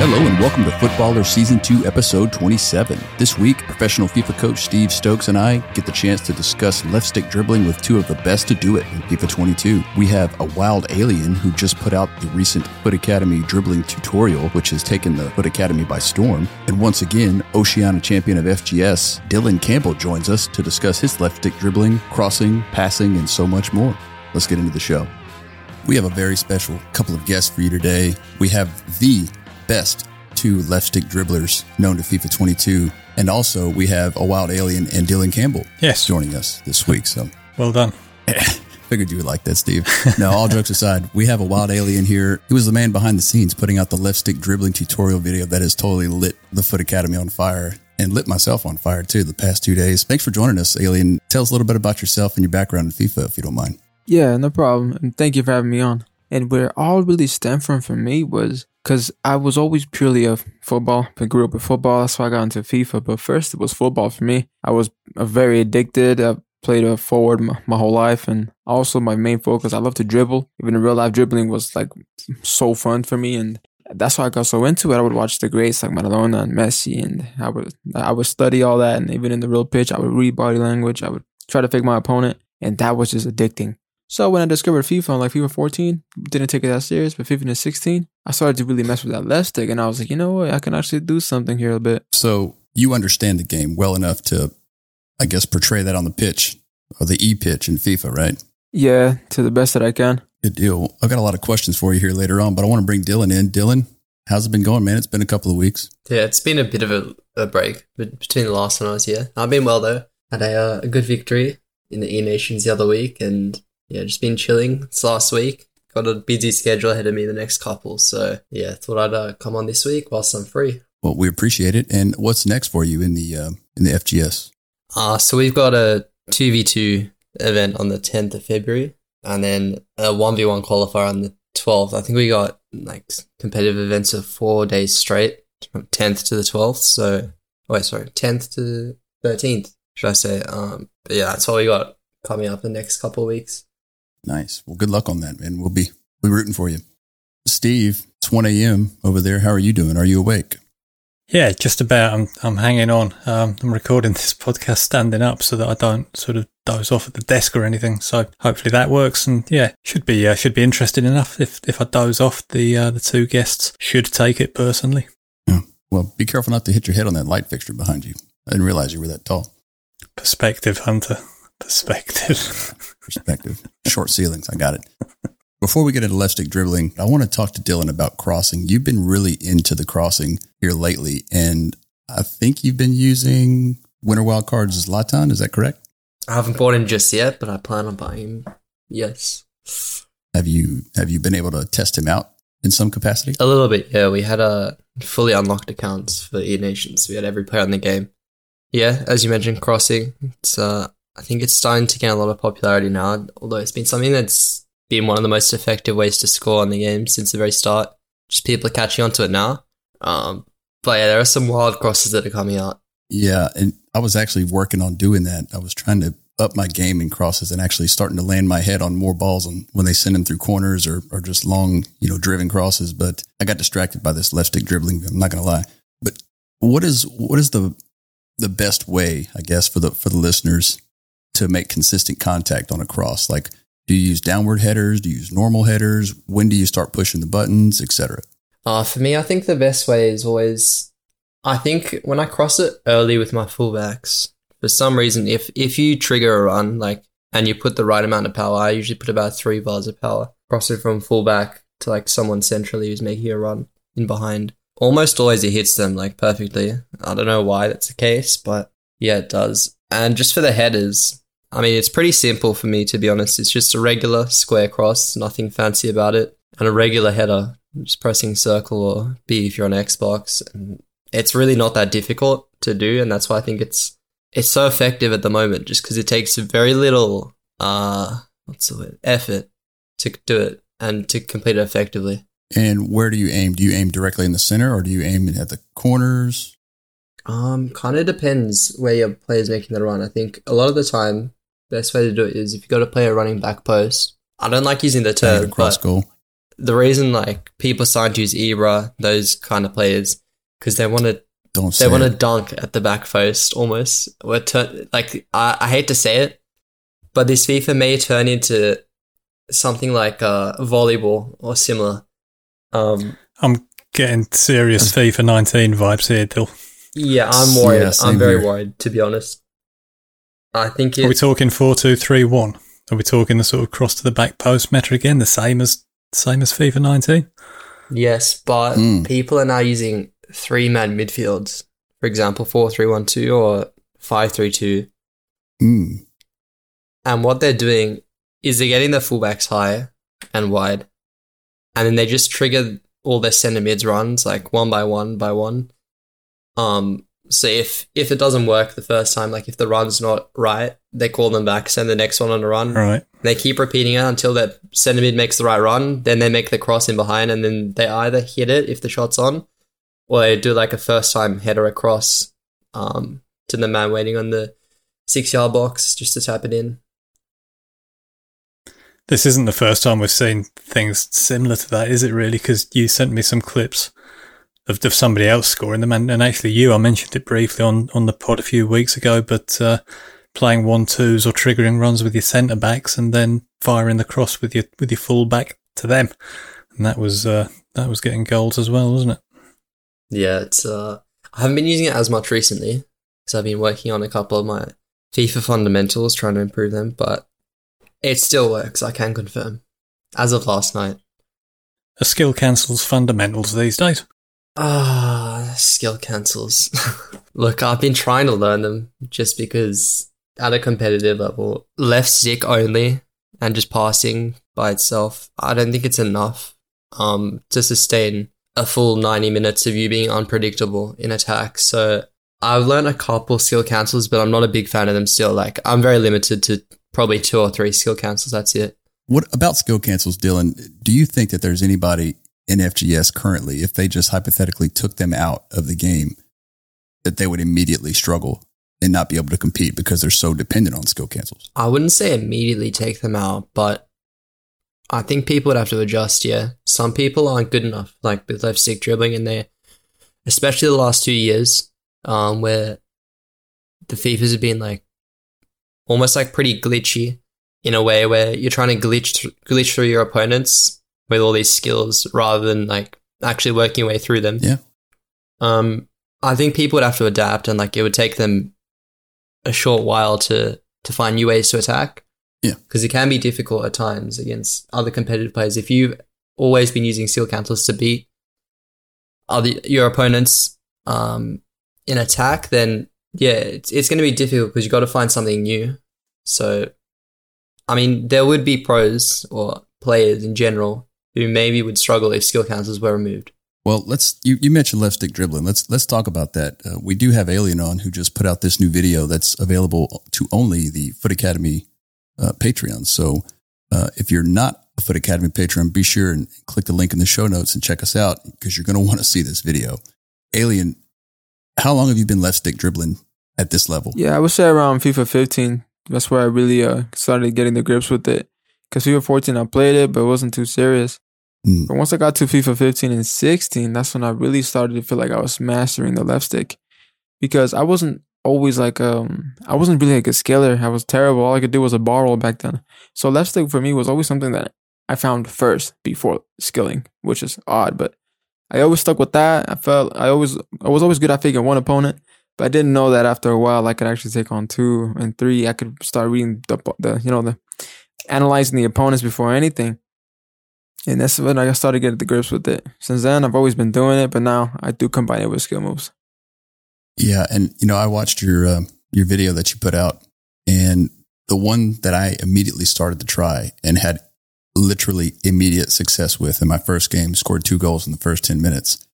Hello and welcome to FUT Ballerz Season 2, Episode 27. This week, professional FIFA coach Steve Stokes and I get the chance to discuss left stick dribbling with two of the best to do it in FIFA 22. We have a wild alien who just put out the recent FUT Academy dribbling tutorial, which has taken the FUT Academy by storm. And once again, Oceania champion of FGS, Dylan Campbell joins us to discuss his left stick dribbling, crossing, passing, and so much more. Let's get into the show. We have a very special couple of guests for you today. We have the best two left stick dribblers known to FIFA 22. And also, we have a wild alien and Dylan Campbell Yes. joining us this week. So, Well done. figured you would like that, Steve. Now, all jokes aside, we have a wild alien here. He was the man behind the scenes putting out the left stick dribbling tutorial video that has totally lit the FUT Academy on fire and lit myself on fire too the past two days. Thanks for joining us, alien. Tell us a little bit about yourself and your background in FIFA, if you don't mind. Yeah, no problem. And thank you for having me on. And where it all really stemmed from for me was because I was always purely a football. I grew up with football. That's why I got into FIFA. But first, it was football for me. I was uh, very addicted. I played a forward my, my whole life. And also, my main focus, I love to dribble. Even in real life, dribbling was like so fun for me. And that's why I got so into it. I would watch the greats like Maradona and Messi. And I would, I would study all that. And even in the real pitch, I would read body language. I would try to fake my opponent. And that was just addicting. So when I discovered FIFA on like FIFA 14, didn't take it that serious, but 15 and 16, I started to really mess with that left stick, and I was like, you know what, I can actually do something here a bit. So you understand the game well enough to, I guess, portray that on the pitch or the e pitch in FIFA, right? Yeah, to the best that I can. Good deal. I've got a lot of questions for you here later on, but I want to bring Dylan in. Dylan, how's it been going, man? It's been a couple of weeks. Yeah, it's been a bit of a, a break between the last time I was here. I've been well though. Had a, uh, a good victory in the E Nations the other week, and yeah, just been chilling. It's last week. Got a busy schedule ahead of me the next couple, so yeah, thought I'd uh, come on this week whilst I'm free. Well, we appreciate it. And what's next for you in the uh, in the FGS? Uh, so we've got a 2v2 event on the 10th of February and then a 1v1 qualifier on the 12th. I think we got like competitive events of four days straight from 10th to the 12th. So, oh, wait, sorry, 10th to 13th, should I say. Um, but yeah, that's all we got coming up the next couple of weeks. Nice. Well, good luck on that, man. We'll be we'll be rooting for you. Steve, it's one a.m. over there. How are you doing? Are you awake? Yeah, just about. I'm I'm hanging on. Um, I'm recording this podcast standing up so that I don't sort of doze off at the desk or anything. So hopefully that works. And yeah, should be uh, should be interesting enough. If if I doze off, the uh, the two guests should take it personally. Yeah. Well, be careful not to hit your head on that light fixture behind you. I didn't realize you were that tall. Perspective, Hunter. Perspective. Perspective. Short ceilings. I got it. Before we get into left stick dribbling, I want to talk to Dylan about crossing. You've been really into the crossing here lately, and I think you've been using Winter Wild Cards Zlatan. Is that correct? I haven't bought him just yet, but I plan on buying him. Yes. Have you have you been able to test him out in some capacity? A little bit, yeah. We had a fully unlocked accounts for E Nations. We had every player in the game. Yeah, as you mentioned, crossing. It's uh, I think it's starting to gain a lot of popularity now. Although it's been something that's been one of the most effective ways to score on the game since the very start. Just people are catching on to it now. Um, but yeah, there are some wild crosses that are coming out. Yeah, and I was actually working on doing that. I was trying to up my game in crosses and actually starting to land my head on more balls on when they send them through corners or, or just long, you know, driven crosses. But I got distracted by this left stick dribbling. I'm not going to lie. But what is what is the the best way, I guess, for the for the listeners to make consistent contact on a cross? Like, do you use downward headers? Do you use normal headers? When do you start pushing the buttons, etc.? Uh, for me, I think the best way is always. I think when I cross it early with my fullbacks, for some reason, if if you trigger a run like and you put the right amount of power, I usually put about three bars of power. Cross it from fullback to like someone centrally who's making a run in behind. Almost always it hits them like perfectly. I don't know why that's the case, but yeah, it does. And just for the headers, I mean, it's pretty simple for me to be honest. It's just a regular square cross, nothing fancy about it, and a regular header. Just pressing circle or B if you're on Xbox. And it's really not that difficult to do, and that's why I think it's it's so effective at the moment just because it takes very little uh what's the word effort to do it and to complete it effectively and where do you aim do you aim directly in the center or do you aim at the corners um kind of depends where your player's making the run i think a lot of the time best way to do it is if you've got to play a running back post i don't like using the term cross goal the reason like people sign to use ibra those kind of players because they want to don't they want to dunk at the back post almost. We're tur- like I, I hate to say it, but this FIFA may turn into something like uh, volleyball or similar. Um, I'm getting serious FIFA 19 vibes here, Dill. Yeah, I'm worried. Yeah, I'm very here. worried, to be honest. I think. Are we talking four two three one? Are we talking the sort of cross to the back post meta again, the same as same as FIFA 19? Yes, but mm. people are now using three man midfields, for example, 4 3 1 2 or 5 3 2. Mm. And what they're doing is they're getting their fullbacks high and wide, and then they just trigger all their center mids runs like one by one by one. Um, so if if it doesn't work the first time, like if the run's not right, they call them back, send the next one on a run. Right. They keep repeating it until that center mid makes the right run. Then they make the cross in behind, and then they either hit it if the shot's on, or they do like a first time header across um, to the man waiting on the six yard box just to tap it in. This isn't the first time we've seen things similar to that, is it really? Because you sent me some clips of, of somebody else scoring them, and, and actually you, I mentioned it briefly on, on the pod a few weeks ago, but uh, playing one twos or triggering runs with your centre backs and then firing the cross with your with your full back to them, and that was uh, that was getting goals as well, wasn't it? Yeah, it's uh, I haven't been using it as much recently because I've been working on a couple of my FIFA fundamentals, trying to improve them, but it still works. I can confirm, as of last night. A skill cancels fundamentals these days. Ah, skill cancels. Look, I've been trying to learn them just because at a competitive level, left stick only and just passing by itself, I don't think it's enough um, to sustain a full 90 minutes of you being unpredictable in attack. So I've learned a couple skill cancels, but I'm not a big fan of them still. Like I'm very limited to probably two or three skill cancels. That's it. What about skill cancels, Dylan? Do you think that there's anybody in FGS currently, if they just hypothetically took them out of the game, that they would immediately struggle and not be able to compete because they're so dependent on skill cancels? I wouldn't say immediately take them out, but I think people would have to adjust. Yeah, some people aren't good enough, like with left stick dribbling, and they, especially the last two years, um, where the FIFAs have been like almost like pretty glitchy in a way where you're trying to glitch th- glitch through your opponents with all these skills rather than like actually working your way through them. Yeah. Um, I think people would have to adapt, and like it would take them a short while to to find new ways to attack. Yeah. Because it can be difficult at times against other competitive players. If you've always been using skill cancels to beat other your opponents um, in attack, then yeah, it's, it's going to be difficult because you've got to find something new. So, I mean, there would be pros or players in general who maybe would struggle if skill cancels were removed. Well, let's you, you mentioned left stick dribbling. Let's let's talk about that. Uh, we do have Alien on who just put out this new video that's available to only the FUT Academy uh, Patreon. So uh, if you're not a FUT Academy Patreon, be sure and click the link in the show notes and check us out because you're going to want to see this video. Alien, how long have you been left stick dribbling at this level? Yeah, I would say around FIFA 15. That's where I really uh, started getting the grips with it. Because FIFA 14, I played it, but it wasn't too serious. Mm. But once I got to FIFA 15 and 16, that's when I really started to feel like I was mastering the left stick. Because I wasn't always like um I wasn't really a skiller. I was terrible. All I could do was a ball roll back then. So left stick for me was always something that I found first before skilling, which is odd, but I always stuck with that. I felt I always I was always good at faking one opponent, but I didn't know that after a while I could actually take on two and three. I could start reading the the you know the analyzing the opponents before anything. And that's when I started getting the grips with it. Since then, I've always been doing it, but now I do combine it with skill moves. Yeah, and you know, I watched your uh, your video that you put out, and the one that I immediately started to try and had literally immediate success with in my first game, scored two goals in the first ten minutes,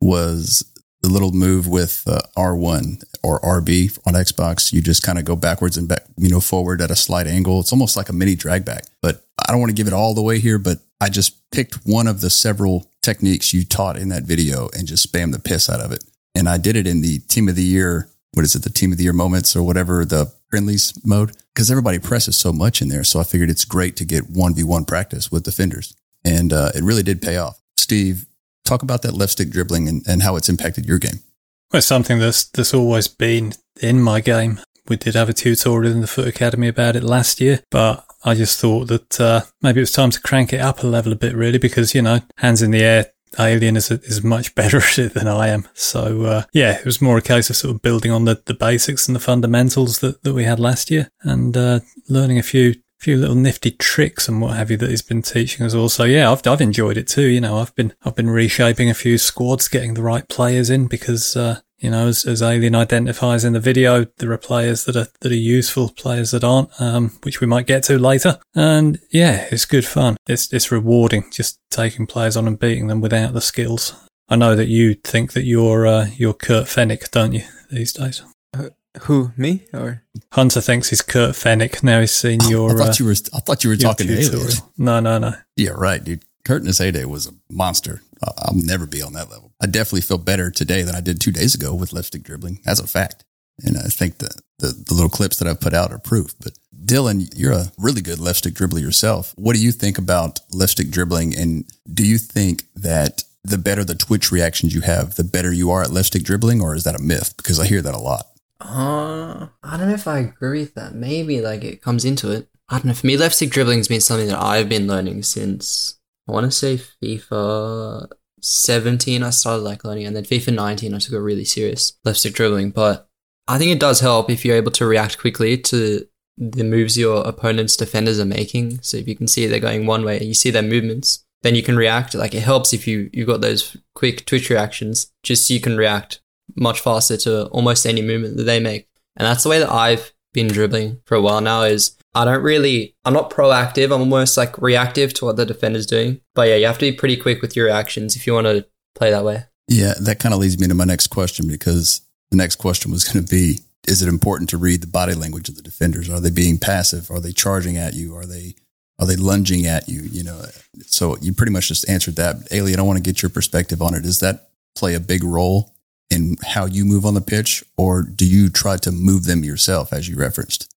was the little move with uh, R1 or RB on Xbox. You just kind of go backwards and back, you know, forward at a slight angle. It's almost like a mini drag back, but I don't want to give it all the way here, but I just picked one of the several techniques you taught in that video and just spam the piss out of it. And I did it in the team of the year. What is it? The team of the year moments or whatever the friendlies mode because everybody presses so much in there. So I figured it's great to get one v one practice with defenders, and uh, it really did pay off. Steve, talk about that left stick dribbling and, and how it's impacted your game. Well, it's something that's that's always been in my game. We did have a tutorial in the FUT Academy about it last year, but I just thought that uh, maybe it was time to crank it up a level a bit, really, because you know, hands in the air. Alien is is much better at it than I am. So uh, yeah, it was more a case of sort of building on the, the basics and the fundamentals that, that we had last year, and uh, learning a few few little nifty tricks and what have you that he's been teaching us all. So yeah, I've I've enjoyed it too. You know, I've been I've been reshaping a few squads, getting the right players in because uh, you know, as, as Alien identifies in the video, there are players that are that are useful, players that aren't, um, which we might get to later. And yeah, it's good fun. It's it's rewarding just taking players on and beating them without the skills. I know that you think that you're uh, you're Kurt Fenech, don't you, these days? Who me or Hunter thinks he's Kurt Fenech. Now he's seen your. I thought uh, you were. I thought you were talking to tutorial. aliens. No, no, no. Yeah, right, dude. Kurt in his heyday was a monster. I- I'll never be on that level. I definitely feel better today than I did two days ago with left stick dribbling. That's a fact. And I think the, the, the little clips that I've put out are proof. But Dylan, you're a really good left stick dribbler yourself. What do you think about left stick dribbling? And do you think that the better the twitch reactions you have, the better you are at left stick dribbling? Or is that a myth? Because I hear that a lot. Uh, I don't know if I agree with that. Maybe like it comes into it. I don't know. For me, left stick dribbling has been something that I've been learning since I want to say FIFA 17. I started like learning, and then FIFA 19 I took it really serious left stick dribbling. But I think it does help if you're able to react quickly to the moves your opponent's defenders are making. So if you can see they're going one way, you see their movements, then you can react. Like it helps if you you've got those quick twitch reactions, just so you can react much faster to almost any movement that they make. And that's the way that I've been dribbling for a while now is I don't really I'm not proactive, I'm almost like reactive to what the defender's doing. But yeah, you have to be pretty quick with your reactions if you want to play that way. Yeah, that kind of leads me to my next question because the next question was going to be Is it important to read the body language of the defenders? Are they being passive? Are they charging at you? Are they are they lunging at you? You know, so you pretty much just answered that. Alien, I want to get your perspective on it. Does that play a big role in how you move on the pitch, or do you try to move them yourself, as you referenced?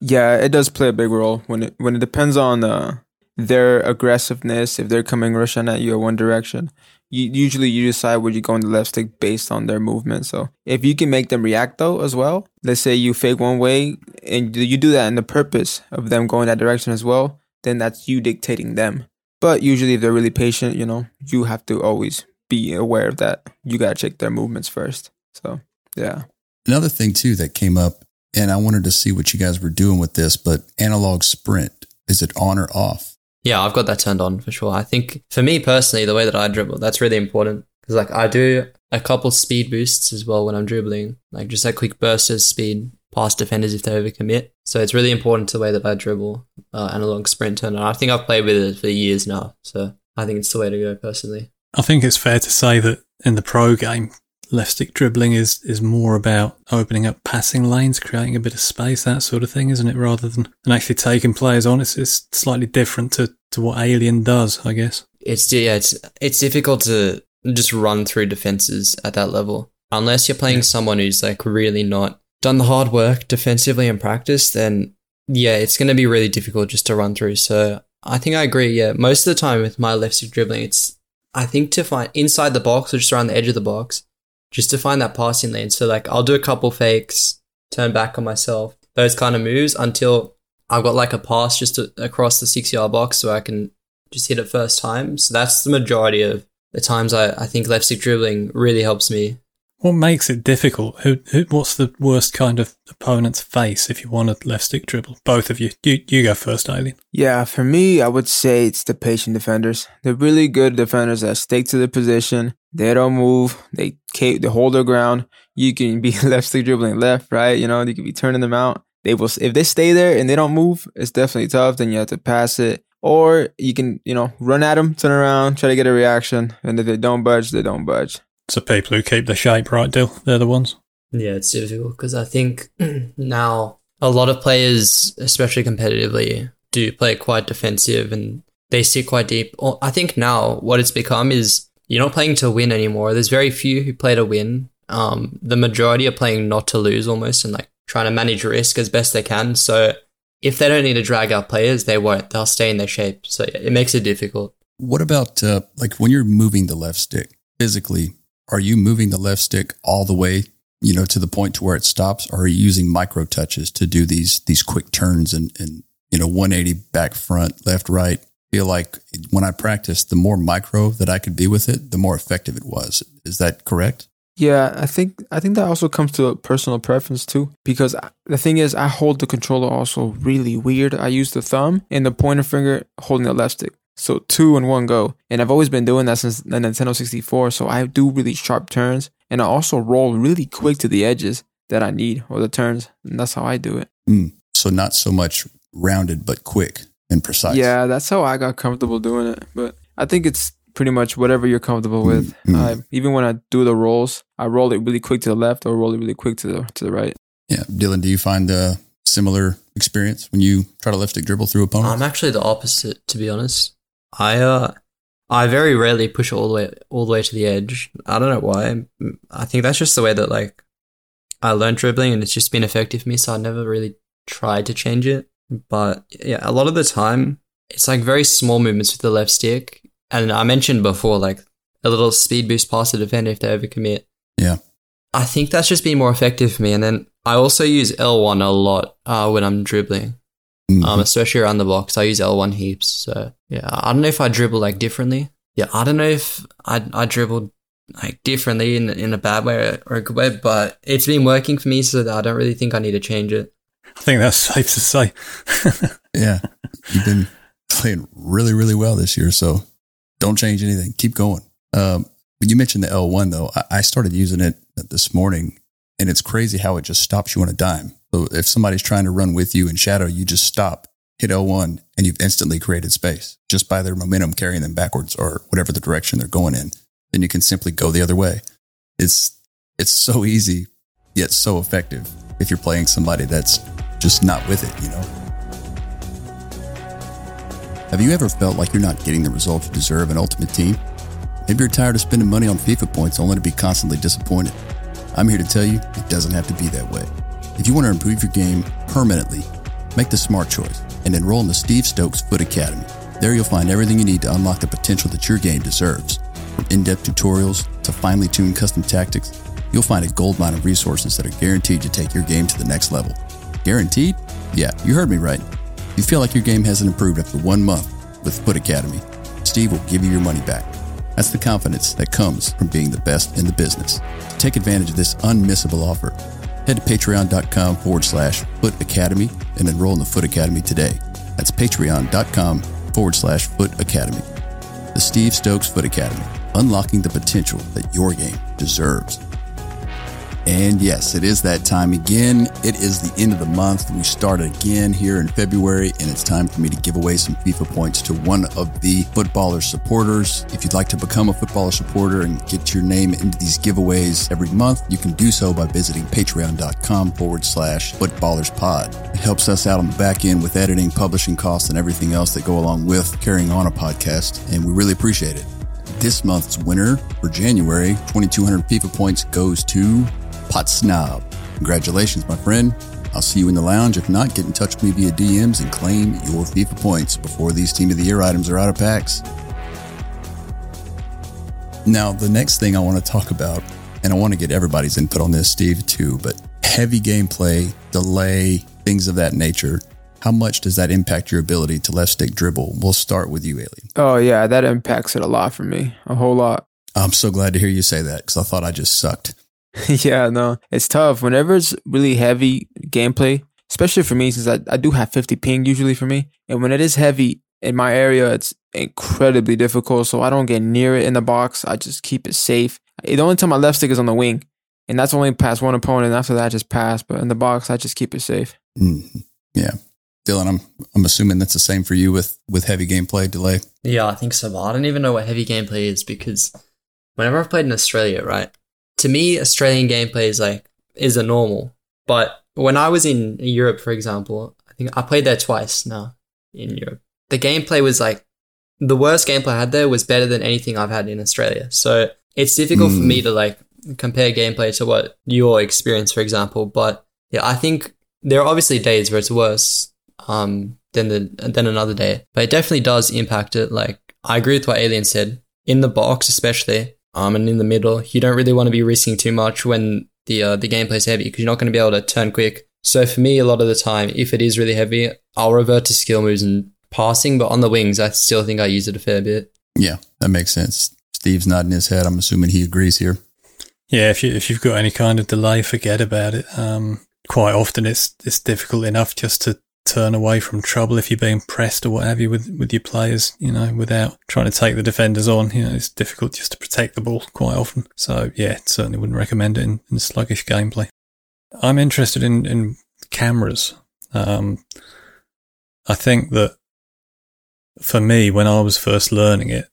Yeah, it does play a big role when it when it depends on uh, their aggressiveness. If they're coming rushing at you in one direction, you usually you decide where you go in the left stick based on their movement. So if you can make them react though as well, let's say you fake one way and you do that in the purpose of them going that direction as well, then that's you dictating them. But usually if they're really patient, you know, you have to always be aware of that. You gotta check their movements first. So yeah. Another thing too that came up, and I wanted to see what you guys were doing with this, but analog sprint is it on or off? Yeah, I've got that turned on for sure. I think for me personally, the way that I dribble, that's really important because like I do a couple speed boosts as well when I'm dribbling, like just that quick burst of speed past defenders if they overcommit. So it's really important to the way that I dribble uh, analog sprint turn on. I think I've played with it for years now, so I think it's the way to go personally. I think it's fair to say that in the pro game, left stick dribbling is, is more about opening up passing lanes, creating a bit of space, that sort of thing, isn't it? Rather than, than actually taking players on. It's, it's slightly different to, to what Alien does, I guess. It's yeah, it's it's difficult to just run through defenses at that level unless you're playing someone who's like really not done the hard work defensively in practice. Then yeah, it's going to be really difficult just to run through. So I think I agree. Yeah, most of the time with my left stick dribbling, it's I think to find inside the box or just around the edge of the box, just to find that passing lane. So like I'll do a couple fakes, turn back on myself, those kind of moves until I've got like a pass just to, across the six yard box so I can just hit it first time. So that's the majority of the times I, I think left stick dribbling really helps me. What makes it difficult? Who, who, what's the worst kind of opponent's face if you want a left stick dribble? Both of you. You, you go first, Alien. Yeah, for me, I would say it's the patient defenders. They're really good defenders that stick to the position. They don't move. They they hold their ground. You can be left stick dribbling left, right. You know, you can be turning them out. They will if they stay there and they don't move. It's definitely tough. Then you have to pass it, or you can you know run at them, turn around, try to get a reaction, and if they don't budge, they don't budge. So people who keep the shape right, Dill, they're the ones. Yeah, it's difficult because I think now a lot of players, especially competitively, do play quite defensive and they sit quite deep. I think now what it's become is you're not playing to win anymore. There's very few who play to win. Um, the majority are playing not to lose almost and like trying to manage risk as best they can. So if they don't need to drag out players, they won't. They'll stay in their shape. So it makes it difficult. What about uh, like when you're moving the left stick physically? Are you moving the left stick all the way, you know, to the point to where it stops, or are you using micro touches to do these these quick turns and and you know 180 back front left right? Feel like when I practiced, the more micro that I could be with it, the more effective it was. Is that correct? Yeah, I think I think that also comes to a personal preference too. Because the thing is, I hold the controller also really weird. I use the thumb and the pointer finger holding the left stick. So two in one go. And I've always been doing that since the Nintendo 64. So I do really sharp turns. And I also roll really quick to the edges that I need or the turns. And that's how I do it. Mm, so not so much rounded, but quick and precise. Yeah, that's how I got comfortable doing it. But I think it's pretty much whatever you're comfortable with. I, even when I do the rolls, I roll it really quick to the left or roll it really quick to the to the right. Yeah, Dylan, do you find a similar experience when you try to left stick dribble through opponents? I'm actually the opposite, to be honest. I uh, I very rarely push all the way all the way to the edge. I don't know why. I think that's just the way that like I learned dribbling, and it's just been effective for me. So I never really tried to change it. But yeah, a lot of the time, it's like very small movements with the left stick. And I mentioned before, like a little speed boost past the defender if they overcommit. Yeah. I think that's just been more effective for me. And then I also use L1 a lot uh, when I'm dribbling, Mm-hmm. um, especially around the box. I use L1 heaps. So yeah, I don't know if I dribble like differently. Yeah, I don't know if I I dribbled like differently in in a bad way or a good way, but it's been working for me, so that I don't really think I need to change it. I think that's safe to say. yeah, you've been playing really, really well this year. So don't change anything. Keep going. Um, but you mentioned the L1 though. I, I started using it this morning, and it's crazy how it just stops you on a dime. So if somebody's trying to run with you in shadow, you just stop, hit L1, and you've instantly created space just by their momentum carrying them backwards or whatever the direction they're going in. Then you can simply go the other way. It's it's so easy yet so effective if you're playing somebody that's just not with it, you know. Have you ever felt like you're not getting the results you deserve in Ultimate Team? Maybe you're tired of spending money on FIFA points only to be constantly disappointed. I'm here to tell you it doesn't have to be that way. If you want to improve your game permanently, make the smart choice and enroll in the Steve Stokes FUT Academy. There you'll find everything you need to unlock the potential that your game deserves. From in-depth tutorials to finely tuned custom tactics, you'll find a goldmine of resources that are guaranteed to take your game to the next level. Guaranteed? Yeah, you heard me right. If you feel like your game hasn't improved after one month with FUT Academy, Steve will give you your money back. That's the confidence that comes from being the best in the business. To take advantage of this unmissable offer, head to patreon.com forward slash foot academy and enroll in the FUT Academy today. That's patreon.com forward slash foot academy. The Steve Stokes FUT Academy, unlocking the potential that your game deserves. And yes, it is that time again. It is the end of the month. We start again here in February, and it's time for me to give away some FIFA points to one of the footballer supporters. If you'd like to become a footballer supporter and get your name into these giveaways every month, you can do so by visiting patreon.com forward slash footballerspod. It helps us out on the back end with editing, publishing costs, and everything else that go along with carrying on a podcast, and we really appreciate it. This month's winner for January, 2,200 FIFA points, goes to Pot Snob. Congratulations, my friend. I'll see you in the lounge. If not, get in touch with me via DMs and claim your FIFA points before these Team of the Year items are out of packs. Now, the next thing I want to talk about, and I want to get everybody's input on this, Steve, too, but heavy gameplay, delay, things of that nature. How much does that impact your ability to left stick dribble? We'll start with you, Alien. Oh, yeah, that impacts it a lot for me. A whole lot. I'm so glad to hear you say that because I thought I just sucked. yeah, no, it's tough. Whenever it's really heavy gameplay, especially for me, since I, I do have 50 ping usually for me. And when it is heavy in my area, it's incredibly difficult. So I don't get near it in the box. I just keep it safe. The only time my left stick is on the wing. And that's only past one opponent. After that, I just pass. But in the box, I just keep it safe. Mm-hmm. Yeah. Dylan, I'm I'm assuming that's the same for you with with heavy gameplay delay. Yeah, I think so. But I don't even know what heavy gameplay is because whenever I've played in Australia, right, to me, Australian gameplay is like is a normal. But when I was in Europe, for example, I think I played there twice now in Europe. The gameplay was like the worst gameplay I had there was better than anything I've had in Australia. So it's difficult mm. for me to like compare gameplay to what your experience, for example. But yeah, I think there are obviously days where it's worse um, than the than another day, but it definitely does impact it. Like I agree with what Alien said in the box, especially um, and in the middle, you don't really want to be risking too much when the uh, the gameplay's heavy because you're not going to be able to turn quick. So for me, a lot of the time, if it is really heavy, I'll revert to skill moves and passing. But on the wings, I still think I use it a fair bit. Yeah, that makes sense. Steve's nodding his head. I'm assuming he agrees here. Yeah, if you if you've got any kind of delay, forget about it. Um, quite often, it's it's difficult enough just to turn away from trouble if you're being pressed or what have you with, with your players, you know, without trying to take the defenders on. You know, it's difficult just to protect the ball quite often. So yeah, certainly wouldn't recommend it in, in sluggish gameplay. I'm interested in, in cameras. Um, I think that for me, when I was first learning it,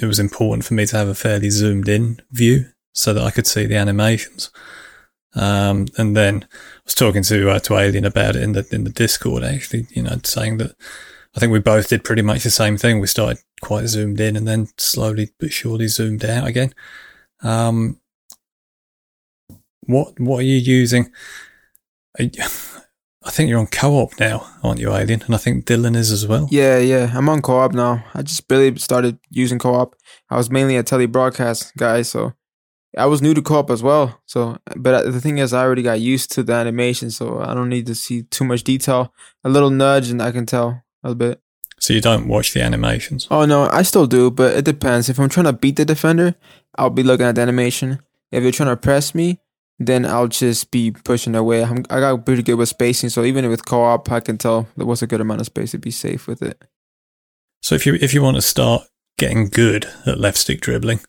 it was important for me to have a fairly zoomed in view so that I could see the animations. Um, and then I was talking to uh, to Alien about it in the in the Discord actually, you know, saying that I think we both did pretty much the same thing. We started quite zoomed in and then slowly but surely zoomed out again. Um, what what are you using? I think you're on co-op now, aren't you, Alien? And I think Dylan is as well. Yeah, yeah. I'm on co-op now. I just barely started using co-op. I was mainly a telebroadcast guy, so I was new to co-op as well. So, but uh, the thing is, I already got used to the animation, so I don't need to see too much detail. A little nudge, and I can tell a bit. So you don't watch the animations? Oh no, I still do, but it depends. If I'm trying to beat the defender, I'll be looking at the animation. If you're trying to press me, then I'll just be pushing away. I'm, I got pretty good with spacing, so even with co-op, I can tell there was a good amount of space to be safe with it. So if you if you want to start getting good at left stick dribbling,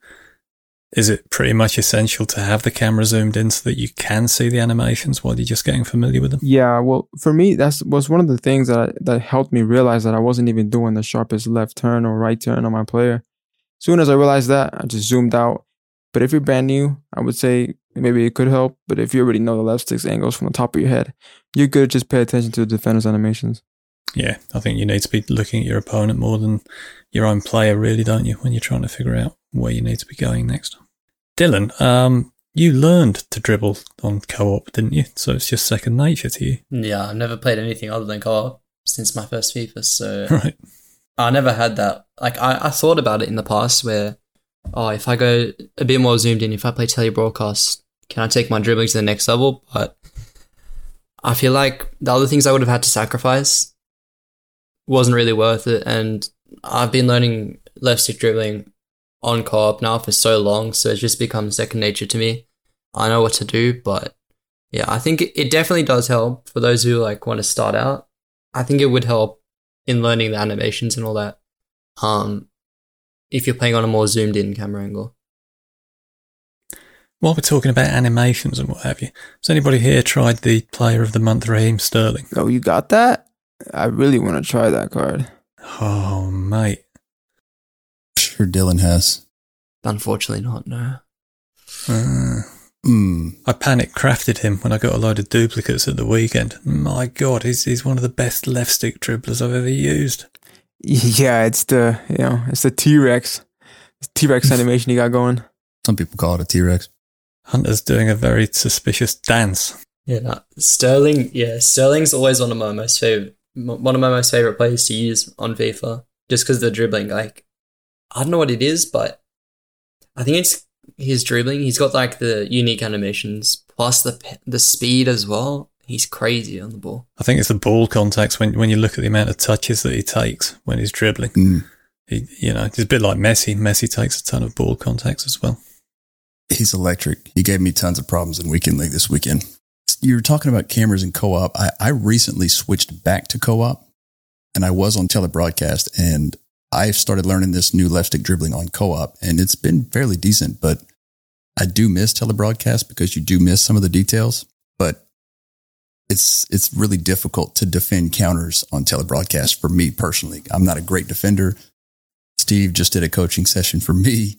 is it pretty much essential to have the camera zoomed in so that you can see the animations while you're just getting familiar with them? Yeah, well, for me, that was one of the things that I, that helped me realize that I wasn't even doing the sharpest left turn or right turn on my player. Soon as I realized that, I just zoomed out. But if you're brand new, I would say maybe it could help. But if you already know the left stick's angles from the top of your head, you're good. Just pay attention to the defender's animations. Yeah, I think you need to be looking at your opponent more than your own player, really, don't you, when you're trying to figure out where you need to be going next. Dylan, um, you learned to dribble on co-op, didn't you? So it's just second nature to you. Yeah, I've never played anything other than co-op since my first FIFA, so right. I never had that. Like I, I thought about it in the past where, oh, if I go a bit more zoomed in, if I play telebroadcast, can I take my dribbling to the next level? But I feel like the other things I would have had to sacrifice wasn't really worth it, and I've been learning left stick dribbling on co-op now for so long, so it's just become second nature to me. I know what to do, but yeah, I think it definitely does help for those who like want to start out. I think it would help in learning the animations and all that. Um, if you're playing on a more zoomed in camera angle. while we're talking about animations and what have you, has anybody here tried the Player of the Month Raheem Sterling? Oh, you got that? I really want to try that card. Oh, mate. Sure, Dylan has. Unfortunately, not. No. Uh, Mm. I panic crafted him when I got a load of duplicates at the weekend. My God, he's, he's one of the best left stick dribblers I've ever used. Yeah, it's the you know it's the T Rex, T Rex animation you got going. Some people call it a T Rex. Hunter's doing a very suspicious dance. Yeah, no, Sterling. Yeah, Sterling's always one of my most favorite, one of my most favorite players to use on FIFA, just because the dribbling. Like, I don't know what it is, but I think it's his dribbling. He's got like the unique animations plus the the speed as well. He's crazy on the ball. I think it's the ball contacts when when you look at the amount of touches that he takes when he's dribbling. Mm. He, you know, he's a bit like Messi. Messi takes a ton of ball contacts as well. He's electric. He gave me tons of problems in weekend league this weekend. You were talking about cameras and co-op. I, I recently switched back to co-op, and I was on telebroadcast, and I started learning this new left stick dribbling on co-op, and it's been fairly decent. But I do miss telebroadcast because you do miss some of the details. But it's it's really difficult to defend counters on telebroadcast for me personally. I'm not a great defender. Steve just did a coaching session for me,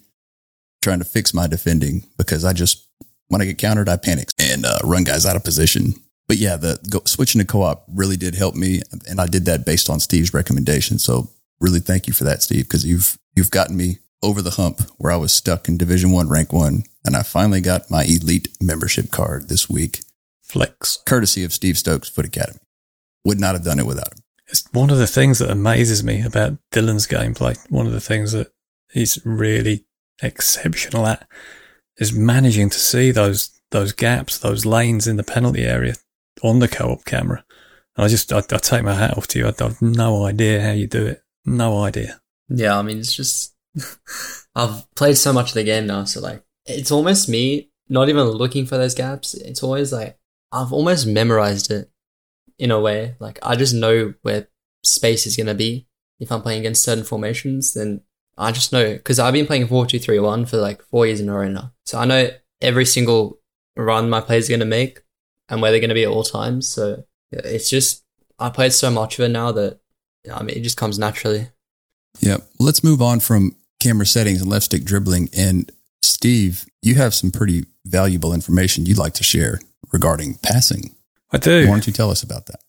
trying to fix my defending because I just when I get countered, I panic and uh, run guys out of position. But yeah, the go, switching to co-op really did help me, and I did that based on Steve's recommendation. So really, thank you for that, Steve, because you've you've gotten me over the hump where I was stuck in Division One, Rank One, and I finally got my elite membership card this week. Flex, courtesy of Steve Stokes FUT Academy. Would not have done it without him. It's one of the things that amazes me about Dylan's gameplay. One of the things that he's really exceptional at is managing to see those those gaps, those lanes in the penalty area on the co-op camera. And I just I, I take my hat off to you. I, I have no idea how you do it. No idea. Yeah, I mean, it's just I've played so much of the game now, so like it's almost me not even looking for those gaps. It's always like I've almost memorized it in a way. Like I just know where space is gonna be if I'm playing against certain formations. Then I just know because I've been playing four two three one for like four years in a row now, so I know every single run my players are gonna make and where they're gonna be at all times. So it's just I played so much of it now that I mean it just comes naturally. Yeah. Let's move on from camera settings and left stick dribbling. And Steve, you have some pretty valuable information you'd like to share regarding passing. I do. Why don't you tell us about that?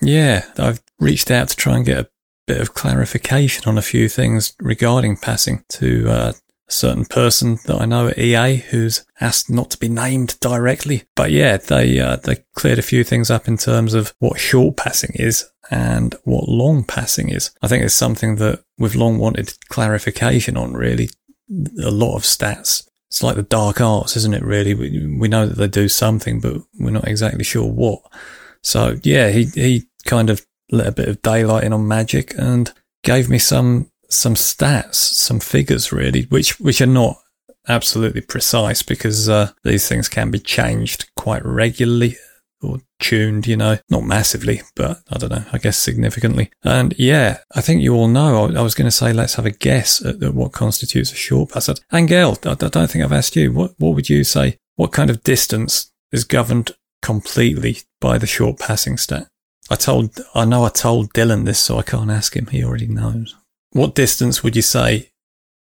Yeah, I've reached out to try and get a bit of clarification on a few things regarding passing to uh, a certain person that I know at EA who's asked not to be named directly. But yeah, they uh, they cleared a few things up in terms of what short passing is and what long passing is. I think it's something that we've long wanted clarification on. Really, a lot of stats. It's like the dark arts, isn't it? Really, we, we know that they do something, but we're not exactly sure what. So yeah, he he kind of let a bit of daylight in on magic and gave me some some stats, some figures really, which which are not absolutely precise because uh, these things can be changed quite regularly tuned, you know, not massively, but I don't know, I guess significantly. And yeah, I think you all know, I, I was going to say, let's have a guess at, at what constitutes a short pass. Angel, I, I don't think I've asked you, what, what would you say? What kind of distance is governed completely by the short passing stat? I told, I know I told Dylan this, so I can't ask him. He already knows. What distance would you say,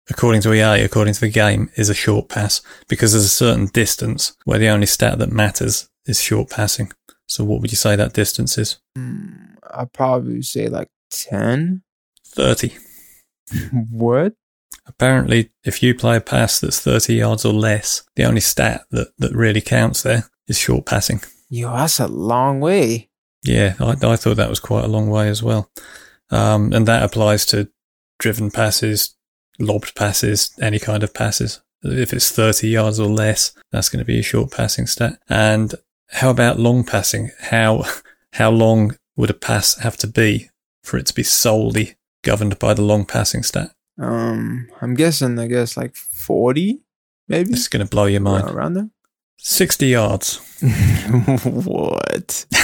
according to EA, according to the game, is a short pass? Because there's a certain distance where the only stat that matters is short passing. So what would you say that distance is? Mm, I'd probably say like 10. 30. what? Apparently, if you play a pass that's 30 yards or less, the only stat that, that really counts there is short passing. Yo, that's a long way. Yeah, I, I thought that was quite a long way as well. Um, and that applies to driven passes, lobbed passes, any kind of passes. If it's 30 yards or less, that's going to be a short passing stat. And how about long passing? How, how long would a pass have to be for it to be solely governed by the long passing stat? Um, I'm guessing, I guess like 40, maybe? It's going to blow your mind. Around there? 60 yards. what?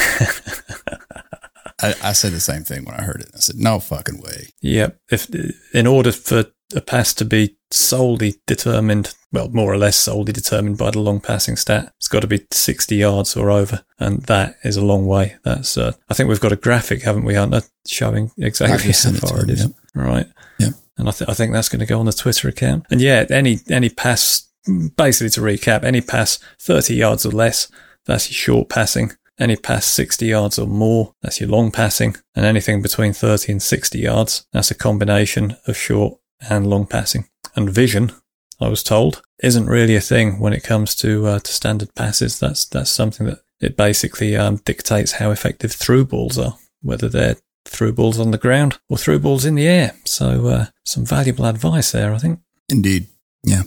I, I said the same thing when I heard it. I said, no fucking way. Yep. If in order for a pass to be solely determined, well, more or less solely determined by the long passing stat. It's got to be 60 yards or over, and that is a long way. That's, uh, I think we've got a graphic, haven't we, Hunter, showing exactly how far it, is. Yep. Right. Yeah. And I, th- I think that's going to go on the Twitter account. And yeah, any, any pass, basically to recap, any pass 30 yards or less, that's your short passing. Any pass 60 yards or more, that's your long passing. And anything between 30 and 60 yards, that's a combination of short and long passing. And vision, I was told, isn't really a thing when it comes to uh, to standard passes. That's that's something that it basically um, dictates how effective through balls are, whether they're through balls on the ground or through balls in the air. So uh, some valuable advice there, I think. Indeed, yeah.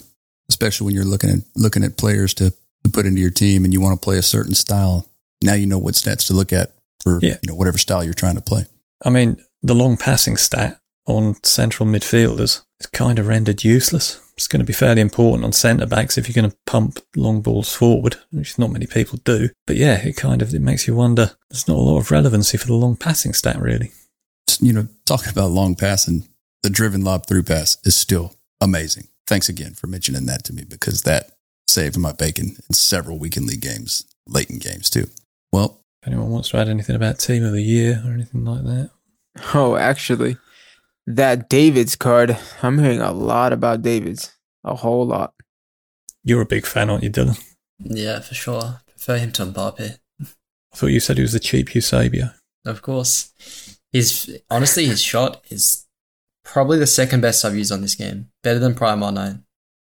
Especially when you're looking at looking at players to, to put into your team, and you want to play a certain style. Now you know what stats to look at for yeah. you know whatever style you're trying to play. I mean, the long passing stat on central midfielders is kind of rendered useless. It's going to be fairly important on centre backs if you're going to pump long balls forward, which not many people do. But yeah, it kind of it makes you wonder. There's not a lot of relevancy for the long passing stat, really. You know, talking about long passing, the driven lob through pass is still amazing. Thanks again for mentioning that to me because that saved my bacon in several weekend league games, late in games too. Well, if anyone wants to add anything about team of the year or anything like that. Oh, actually, that David's card, I'm hearing a lot about David's. A whole lot. You're a big fan, aren't you, Dylan? Yeah, for sure. prefer him to Mbappe. I thought you said he was the cheap Eusebio. Of course. He's honestly his shot is probably the second best I've used on this game. Better than Prime R9.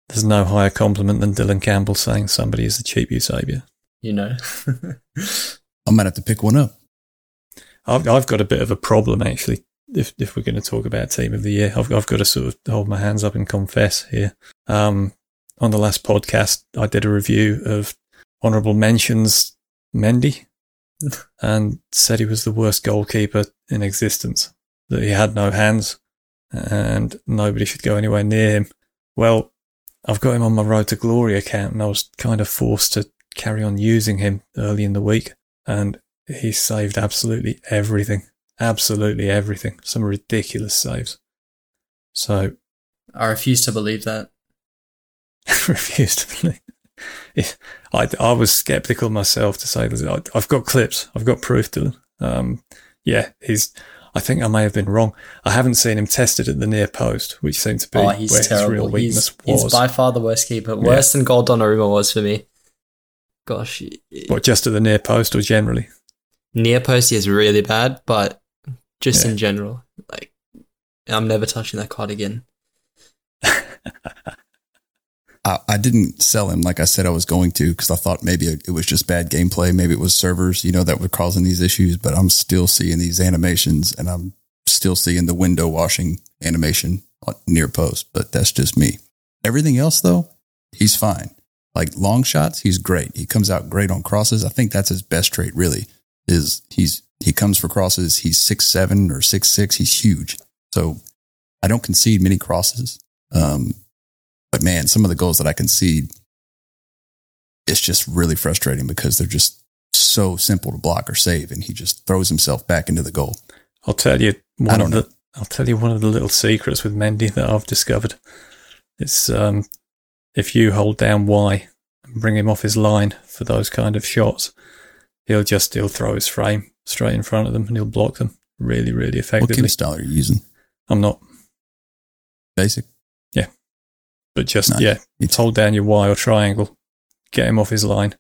There's no higher compliment than Dylan Campbell saying somebody is the cheap Eusebio. You know. I might have to pick one up. I've, I've got a bit of a problem actually if if we're going to talk about team of the year, I've I've got to sort of hold my hands up and confess here. Um, on the last podcast, I did a review of honourable mentions Mendy, and said he was the worst goalkeeper in existence. That he had no hands, and nobody should go anywhere near him. Well, I've got him on my road to glory account, and I was kind of forced to carry on using him early in the week, and he saved absolutely everything absolutely everything. Some ridiculous saves. So. I refuse to believe that. refuse to believe. I, I was skeptical myself to say that. I've got clips. I've got proof to them. Um, yeah, he's. I think I may have been wrong. I haven't seen him tested at the near post, which seemed to be oh, he's where terrible. his real weakness he's, was. He's by far the worst keeper. Worse yeah. than Gold Donnarumma was for me. Gosh. What, just at the near post or generally? Near post is really bad, but just yeah. in general. Like, I'm never touching that card again. I, I didn't sell him like I said I was going to because I thought maybe it was just bad gameplay. Maybe it was servers, you know, that were causing these issues. But I'm still seeing these animations and I'm still seeing the window washing animation near post. But that's just me. Everything else, though, he's fine. Like long shots, he's great. He comes out great on crosses. I think that's his best trait, really, is he's he comes for crosses. He's six seven or six six. He's huge. So I don't concede many crosses. Um, but man, some of the goals that I concede, it's just really frustrating because they're just so simple to block or save, and he just throws himself back into the goal. I'll tell you one of the. Know. I'll tell you one of the little secrets with Mendy that I've discovered. It's um, if you hold down Y and bring him off his line for those kind of shots, he'll just he'll throw his frame straight in front of them and he'll block them really, really effectively. What kind of style are you using? I'm not. Basic? Yeah. But just, nice. yeah, it's hold down your Y or triangle, get him off his line.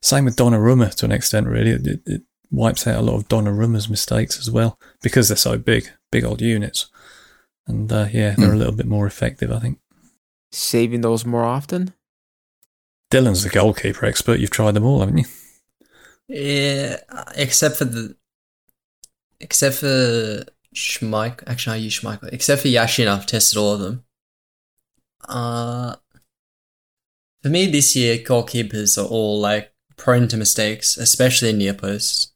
Same with Donnarumma to an extent, really. It, it, it wipes out a lot of Donnarumma's mistakes as well because they're so big, big old units. And uh, yeah, they're mm. a little bit more effective, I think. Saving those more often? Dylan's the goalkeeper expert. You've tried them all, haven't you? Yeah, except for the, except for Schmeichel. Actually, I use Schmeichel. Except for Yashin, I've tested all of them. Uh, for me this year, goalkeepers are all like prone to mistakes, especially in near posts.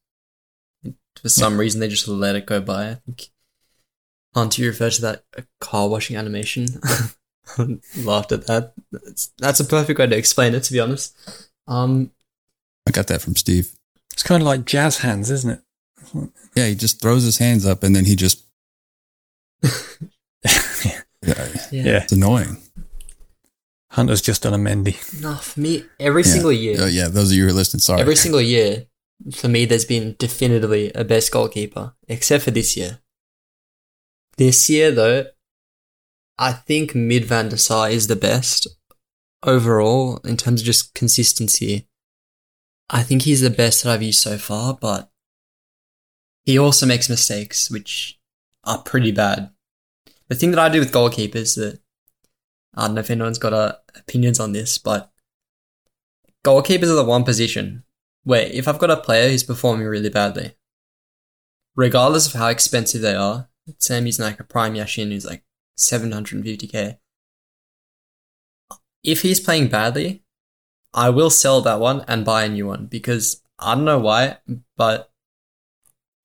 For some reason, they just let it go by. I think. Hunter, you referred to that car washing animation. Laughed at that. That's, that's a perfect way to explain it, to be honest. Um, I got that from Steve. It's kind of like jazz hands, isn't it? Yeah, he just throws his hands up and then he just. yeah. yeah. It's annoying. Hunter's just done a Mendy. No, for me, every Yeah. single year, Oh, yeah, those of you who are listening, sorry. every single year, for me, there's been definitively a best goalkeeper, except for this year. This year, though, I think Mid Van der Sar is the best overall in terms of just consistency. I think he's the best that I've used so far, but he also makes mistakes, which are pretty bad. The thing that I do with goalkeepers that I don't know if anyone's got uh, opinions on this, but goalkeepers are the one position where if I've got a player who's performing really badly, regardless of how expensive they are, Sam using like a prime Yashin who's like 750k. If he's playing badly, I will sell that one and buy a new one because I don't know why, but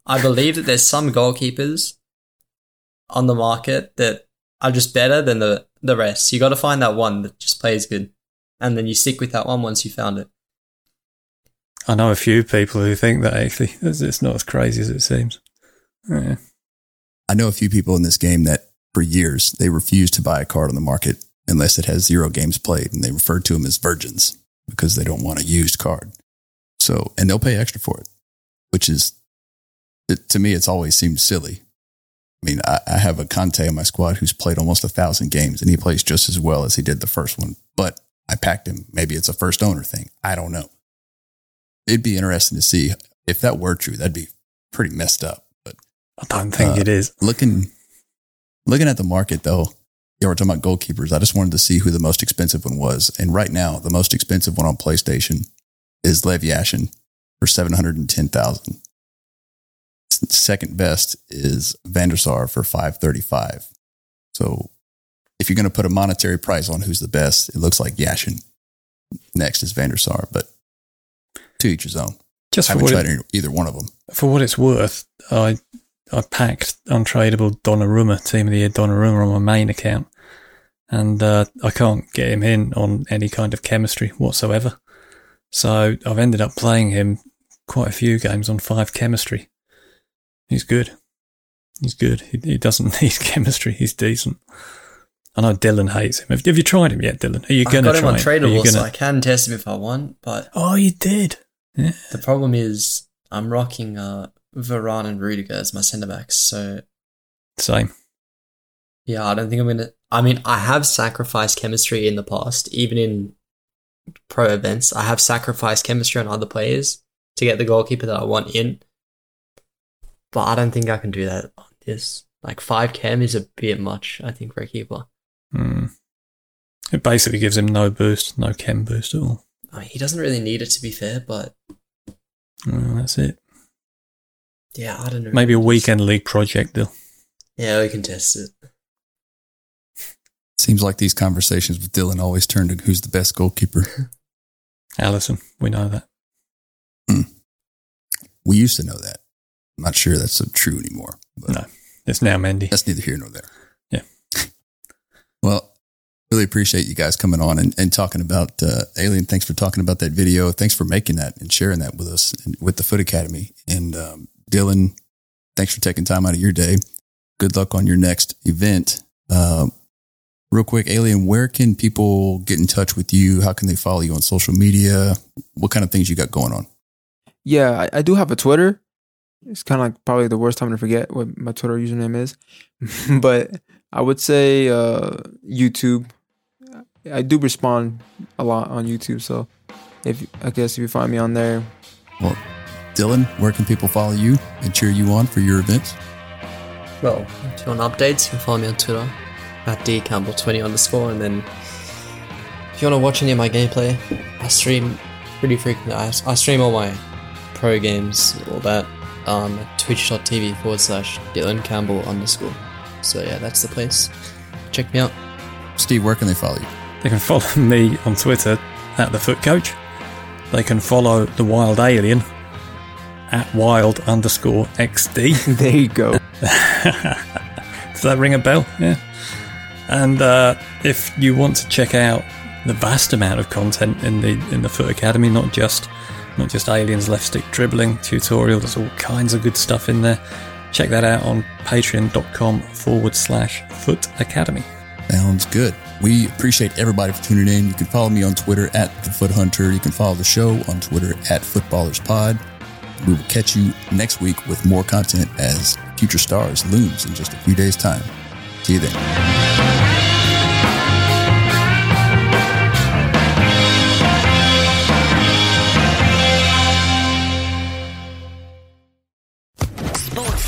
I believe that there's some goalkeepers on the market that are just better than the, the rest. You got to find that one that just plays good, and then you stick with that one once you found it. I know a few people who think that actually it's, it's not as crazy as it seems. Yeah. I know a few people in this game that for years they refuse to buy a card on the market unless it has zero games played, and they refer to them as virgins because they don't want a used card. So, and they'll pay extra for it, which is it, to me, it's always seemed silly. I mean, I, I have a Kante on my squad who's played almost a thousand games, and he plays just as well as he did the first one. But I packed him. Maybe it's a first owner thing. I don't know. It'd be interesting to see if that were true. That'd be pretty messed up. But I don't think Uh, it is. looking looking at the market though, you were talking about goalkeepers. I just wanted to see who the most expensive one was. And right now, the most expensive one on PlayStation is Lev Yashin for seven hundred and ten thousand. Second best is Van der Sar for five thirty five. So if you're going to put a monetary price on who's the best, it looks like Yashin. Next is Van der Sar, but to each his own. Just I haven't tried it, either one of them. for what it's worth, I I packed untradeable Donnarumma team of the year Donnarumma on my main account, and uh, I can't get him in on any kind of chemistry whatsoever. So I've ended up playing him quite a few games on five chemistry. He's good. He's good. He, he doesn't need chemistry. He's decent. I know Dylan hates him. Have, have you tried him yet, Dylan? Are you going to got him try on him? You tradable, so gonna- I can test him if I want. But Oh, you did. Yeah. the problem is, I'm rocking uh, Varane and Rudiger as my centre backs. So Same. Yeah, I don't think I'm gonna. I mean, I have sacrificed chemistry in the past, even in pro events. I have sacrificed chemistry on other players to get the goalkeeper that I want in. But I don't think I can do that on this. Like five chem is a bit much, I think, for a keeper. Hmm. It basically gives him no boost, no chem boost at all. I mean, he doesn't really need it to be fair, but Well, that's it. yeah, I don't know. Maybe a weekend league project, though. Yeah, we can test it. Seems like these conversations with Dylan always turn to who's the best goalkeeper. Alisson, we know that. We used to know that. I'm not sure that's so true anymore. But No, it's now Mendy. that's neither here nor there. Yeah. Well, really appreciate you guys coming on and, and talking about uh, Alien. Thanks for talking about that video. Thanks for making that and sharing that with us and with the FUT Academy. And um, Dylan, thanks for taking time out of your day. Good luck on your next event. Um, real quick, Alien, where can people get in touch with you? How can they follow you on social media? What kind of things you got going on? Yeah, I, I do have a Twitter. It's kind of like probably the worst time to forget what my Twitter username is, but I would say uh, YouTube. I do respond a lot on YouTube, so if I guess if you find me on there, Well, Dylan, where can people follow you and cheer you on for your events? Well, if you want updates, you can follow me on Twitter at dcampbell20 underscore. And then if you want to watch any of my gameplay, I stream pretty frequently. I, I stream all my pro games, all that, um, at twitch.tv forward slash Dylan Campbell underscore. So yeah, that's the place. Check me out. Steve, where can they follow you? They can follow me on Twitter at the FUT Coach. They can follow the Wild Alien at wild underscore XD. there you go. Does that ring a bell? Yeah. And uh, if you want to check out the vast amount of content in the in the FUT Academy, not just not just aliens left stick dribbling tutorial, there's all kinds of good stuff in there. Check that out on patreon.com forward slash foot academy. Sounds good. We appreciate everybody for tuning in. You can follow me on Twitter at The FUT Hunter. You can follow the show on Twitter at FUTBallerzPod. We will catch you next week with more content as Future Stars looms in just a few days' time. See you then.